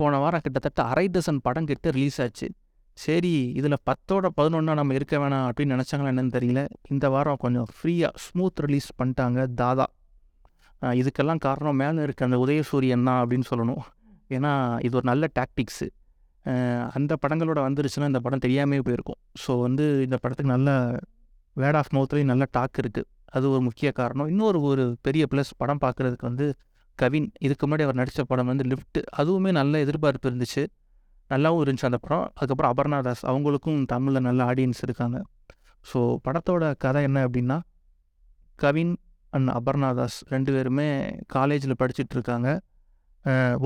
போன வாரம் கிட்டத்தட்ட அரை டசன் படம் கிட்ட ரிலீஸ் ஆச்சு. சரி இதில் பத்தோட பதினொன்றா நம்ம இருக்க வேணாம் அப்படின்னு நினச்சாங்களா என்னன்னு தெரியல. இந்த வாரம் கொஞ்சம் ஃப்ரீயாக ஸ்மூத் ரிலீஸ் பண்ணிட்டாங்க தாதா. இதுக்கெல்லாம் காரணம் மேலே இருக்க அந்த உதயசூரியன் தான் அப்படின்னு சொல்லணும். ஏன்னா இது ஒரு நல்ல டாக்டிக்ஸு அந்த படங்களோட வந்துருச்சுன்னா இந்த படம் தெரியாமே போயிருக்கும். ஸோ வந்து இந்த படத்துக்கு நல்ல வேர்ட் ஆஃப் மவுத்லேயும் நல்ல டாக் இருக்குது அது ஒரு முக்கிய காரணம். இன்னொரு ஒரு பெரிய ப்ளஸ் படம் பார்க்குறதுக்கு வந்து கவின் இதுக்கு முன்னாடி அவர் நடித்த படம் வந்து லிஃப்ட் அதுவுமே நல்ல எதிர்பார்ப்பு இருந்துச்சு. நல்லாவும் இருந்துச்சு அந்த படம். அதுக்கப்புறம் அபர்ணா தாஸ் அவங்களுக்கும் தமிழில் நல்ல ஆடியன்ஸ் இருக்காங்க. ஸோ படத்தோட கதை என்ன அப்படின்னா கவின் அண்ட் அபர்ணா தாஸ் ரெண்டு பேருமே காலேஜில் படிச்சுட்டு இருக்காங்க.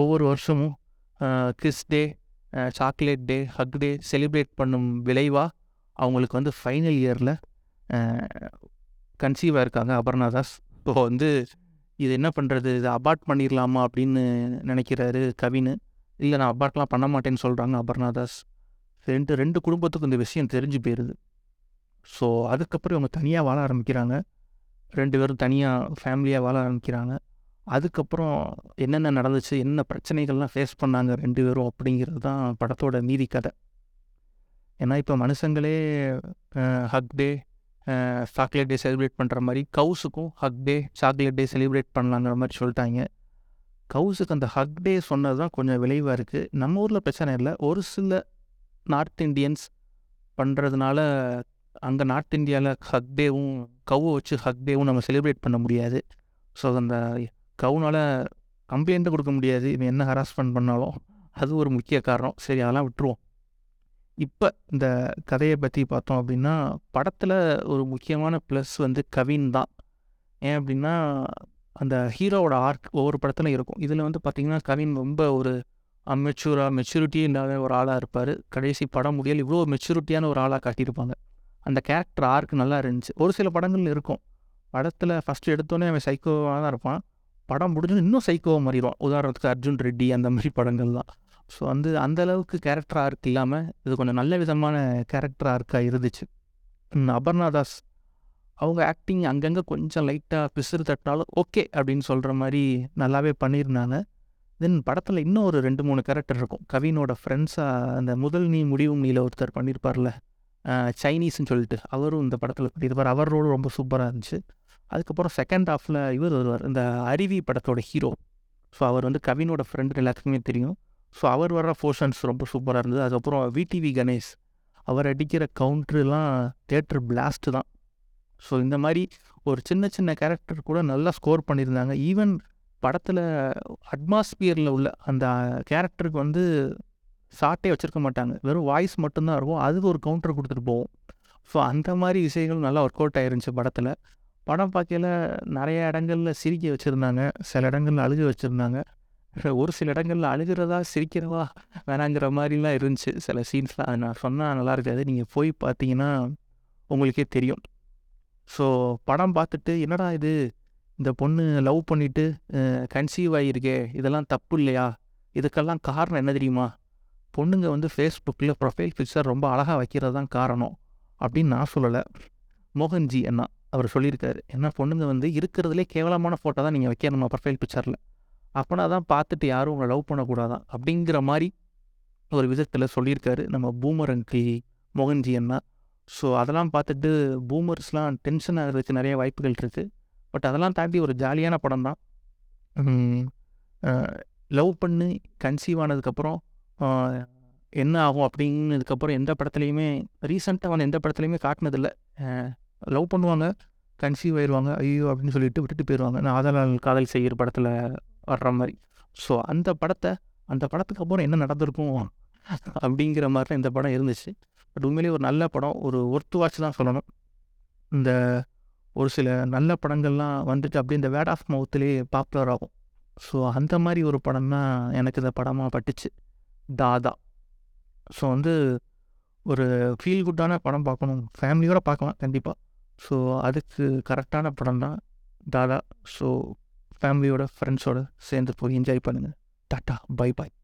ஒவ்வொரு வருஷமும் kiss day chocolate day hug day celebrate பண்ணும் விளைவாக அவங்களுக்கு வந்து ஃபைனல் இயரில் கன்சீவாக இருக்காங்க அபர்ணா தாஸ். ஸோ வந்து இது என்ன பண்ணுறது இது அபார்ட் பண்ணிடலாமா அப்படின்னு நினைக்கிறாரு கவின். இல்லை நான் அபார்ட்லாம் பண்ண மாட்டேன்னு சொல்கிறாங்க அபர்ணா தாஸ். ரெண்டு ரெண்டு குடும்பத்துக்கும் இந்த விஷயம் தெரிஞ்சு போயிடுது ஸோ அதுக்கப்புறம் இவங்க தனியாக வாழ ஆரம்பிக்கிறாங்க. ரெண்டு பேரும் தனியாக ஃபேமிலியாக வாழ ஆரம்பிக்கிறாங்க. அதுக்கப்புறம் என்னென்ன நடந்துச்சு? என்ன பிரச்சனைகள்லாம் ஃபேஸ் பண்ணாங்க ரெண்டு பேரும் அப்படிங்கிறது தான் படத்தோட மீதி கதை. ஏன்னா இப்போ மனுஷங்களே hug day chocolate day celebrate பண்ணுற மாதிரி கவுஸுக்கும் hug day chocolate day celebrate பண்ணலாங்கிற மாதிரி சொல்லிட்டாங்க. கவுஸுக்கு அந்த ஹக் டே சொன்னது தான் கொஞ்சம் விளைவாக இருக்குது நம்ம ஊரில் பிரச்சனை இல்லை. ஒரு சில நார்த் இண்டியன்ஸ் பண்ணுறதுனால அங்கே நார்த் இந்தியாவில் ஹக் டேவும் கவ்வை வச்சு ஹக் டேவும் நம்ம செலிப்ரேட் பண்ண முடியாது. ஸோ அந்த கவுனால் கம்ப்ளைண்ட்டும் கொடுக்க முடியாது. இவன் என்ன ஹராஸ்மெண்ட் பண்ணாலும் அது ஒரு முக்கிய காரணம். சரி அதெல்லாம் விட்டுருவோம். இப்போ இந்த கதையை பற்றி பார்த்தோம் அப்படின்னா படத்தில் ஒரு முக்கியமான ப்ளஸ் வந்து கவின் தான். ஏன் அப்படின்னா அந்த ஹீரோவோட ஆர்க் ஒவ்வொரு படத்துலையும் இருக்கும். இதில் வந்து பார்த்திங்கன்னா கவின் ரொம்ப ஒரு அமெச்சூராக மெச்சூரிட்டியே இல்லாத ஒரு ஆளாக இருப்பார். கடைசி படம் முடியல் இவ்வளோ மெச்சூரிட்டியான ஒரு ஆளாக காட்டியிருப்பாங்க. அந்த கேரக்டர் ஆர்க் நல்லா இருந்துச்சு. ஒரு சில படங்கள் இருக்கும். படத்தில் ஃபஸ்ட்டு எடுத்தோன்னே அவன் சைக்கோவாக தான் இருப்பான். படம் முடிஞ்சு இன்னும் சைக்கோவாக மாறிடுவான். உதாரணத்துக்கு அர்ஜுன் ரெட்டி அந்த மாதிரி படங்கள் தான் ஸோ வந்து அந்த அளவுக்கு கேரக்டர் ஆர்க் இல்லாமல் இது கொஞ்சம் நல்ல விதமான கேரக்டர் ஆர்க்காக இருந்துச்சு. அபர்ணா தாஸ். அவங்க ஆக்டிங் அங்கங்கே கொஞ்சம் லைட்டாக பிசுறு தட்டினாலும் ஓகே அப்படின்னு சொல்கிற மாதிரி நல்லாவே பண்ணியிருந்தாங்க. தென் படத்தில் இன்னும் ஒரு ரெண்டு மூணு கேரக்டர் இருக்கும். கவினோட ஃப்ரெண்ட்ஸாக அந்த முதல் நீ முடிவும் நீல ஒருத்தர் பண்ணியிருப்பார்ல சைனீஸ்ன்னு சைனீஸ்னு சொல்லிட்டு அவரும் இந்த படத்தில் பண்ணியிருப்பார் அவர் ரோல் ரொம்ப சூப்பராக இருந்துச்சு. அதுக்கப்புறம் செகண்ட் ஹாஃபில் இவர் வருவார். இந்த அருவி படத்தோட ஹீரோ ஸோ அவர் வந்து கவினோட ஃப்ரெண்டு எல்லாத்துக்குமே தெரியும். ஸோ அவர் வர்ற போர்ஷன்ஸ் ரொம்ப சூப்பராக இருந்தது. அதுக்கப்புறம் விடிவி கணேஷ் அவர் அடிக்கிற கவுண்ட்ருலாம் தேட்டர் பிளாஸ்ட் தான். ஸோ இந்த மாதிரி ஒரு சின்ன சின்ன கேரக்டர் கூட நல்லா ஸ்கோர் பண்ணியிருந்தாங்க. ஈவன் படத்தில் அட்மாஸ்பியரில் உள்ள அந்த கேரக்டருக்கு வந்து சாட்டே வச்சுருக்க மாட்டாங்க. வெறும் வாய்ஸ் மட்டும்தான் இருக்கும். அதுக்கு ஒரு கவுண்டர் கொடுத்துட்டு போவோம். ஸோ அந்த மாதிரி விஷயங்கள் நல்லா ஒர்க் அவுட் ஆயிருந்துச்சு படத்தில். படம் பார்க்கையில் நிறைய இடங்களில் சிரிக்க வச்சுருந்தாங்க. சில இடங்களில் அழுக வச்சுருந்தாங்க. ஒரு சில இடங்களில் அழுகிறதா சிரிக்கிறதா வேணாங்கிற மாதிரிலாம் இருந்துச்சு. சில சீன்ஸ்லாம் அது நான் சொன்னால் நல்லா இருக்காது. நீங்கள் போய் பார்த்தீங்கன்னா உங்களுக்கே தெரியும். ஸோ படம் பார்த்துட்டு என்னடா இது? இந்த பொண்ணு லவ் பண்ணிட்டு கன்சீவ் ஆகியிருக்கே இதெல்லாம் தப்பு இல்லையா? இதுக்கெல்லாம் காரணம் என்ன தெரியுமா? பொண்ணுங்க வந்து ஃபேஸ்புக்கில் ப்ரொஃபைல் பிக்சர் ரொம்ப அழகாக வைக்கிறது தான் காரணம் அப்படின்னு நான் சொல்லலை. மோகன்ஜி அண்ணா அவர் சொல்லியிருக்காரு. ஏன்னா பொண்ணுங்க வந்து இருக்கிறதுலே கேவலமான ஃபோட்டோ தான் நீங்கள் வைக்கணுமா ப்ரொஃபைல் பிக்சரில் அப்போனா தான் பார்த்துட்டு யாரும் உங்களை லவ் பண்ணக்கூடாதான் அப்படிங்கிற மாதிரி ஒரு விதத்தில் சொல்லியிருக்காரு நம்ம பூமர் அங்கிள் மோகன்ஜி அண்ணா. ஸோ அதெல்லாம் பார்த்துட்டு பூமர்ஸ்லாம் டென்ஷன் ஆகிறதுக்கு நிறைய வாய்ப்புகள் இருக்குது பட் அதெல்லாம் தாண்டி ஒரு ஜாலியான படம் தான். லவ் பண்ணி கன்சீவ் ஆனதுக்கப்புறம் என்ன ஆகும் அப்படின்னதுக்கப்புறம் எந்த படத்துலையுமே ரீசெண்டாக வந்து எந்த படத்துலையுமே காட்டினதில்லை. லவ் பண்ணுவாங்க கன்சீவ் ஆயிடுவாங்க ஐயோ அப்படின்னு சொல்லிட்டு விட்டுட்டு போயிடுவாங்க நான் ஆதலால் காதல் செய்கிற படத்தில் வர்ற மாதிரி ஸோ அந்த படத்தை அந்த படத்துக்கு அப்புறம் என்ன நடந்திருக்கும் அப்படிங்கிற மாதிரிலாம் இந்த படம் இருந்துச்சு. பட் உண்மையிலேயே ஒரு நல்ல படம். ஒரு ஒர்த்து வாட்ச் தான் சொல்லணும். இந்த ஒரு சில நல்ல படங்கள்லாம் வந்துட்டு அப்படியே இந்த வேட் ஆஃப் மவுத்துலேயே பாப்புலர் ஆகும். ஸோ அந்த மாதிரி ஒரு படம் தான் எனக்கு இந்த படமாக பட்டுச்சு. தாதா. ஸோ வந்து ஒரு ஃபீல் குட்டான படம் பார்க்கணும். ஃபேமிலியோடு பார்க்கலாம் கண்டிப்பாக ஸோ அதுக்கு கரெக்டான படம் தான் தாதா. ஸோ ஃபேமிலியோட ஃப்ரெண்ட்ஸோட சேர்ந்து போய் என்ஜாய் பண்ணுங்கள் டாட்டா பை பாய்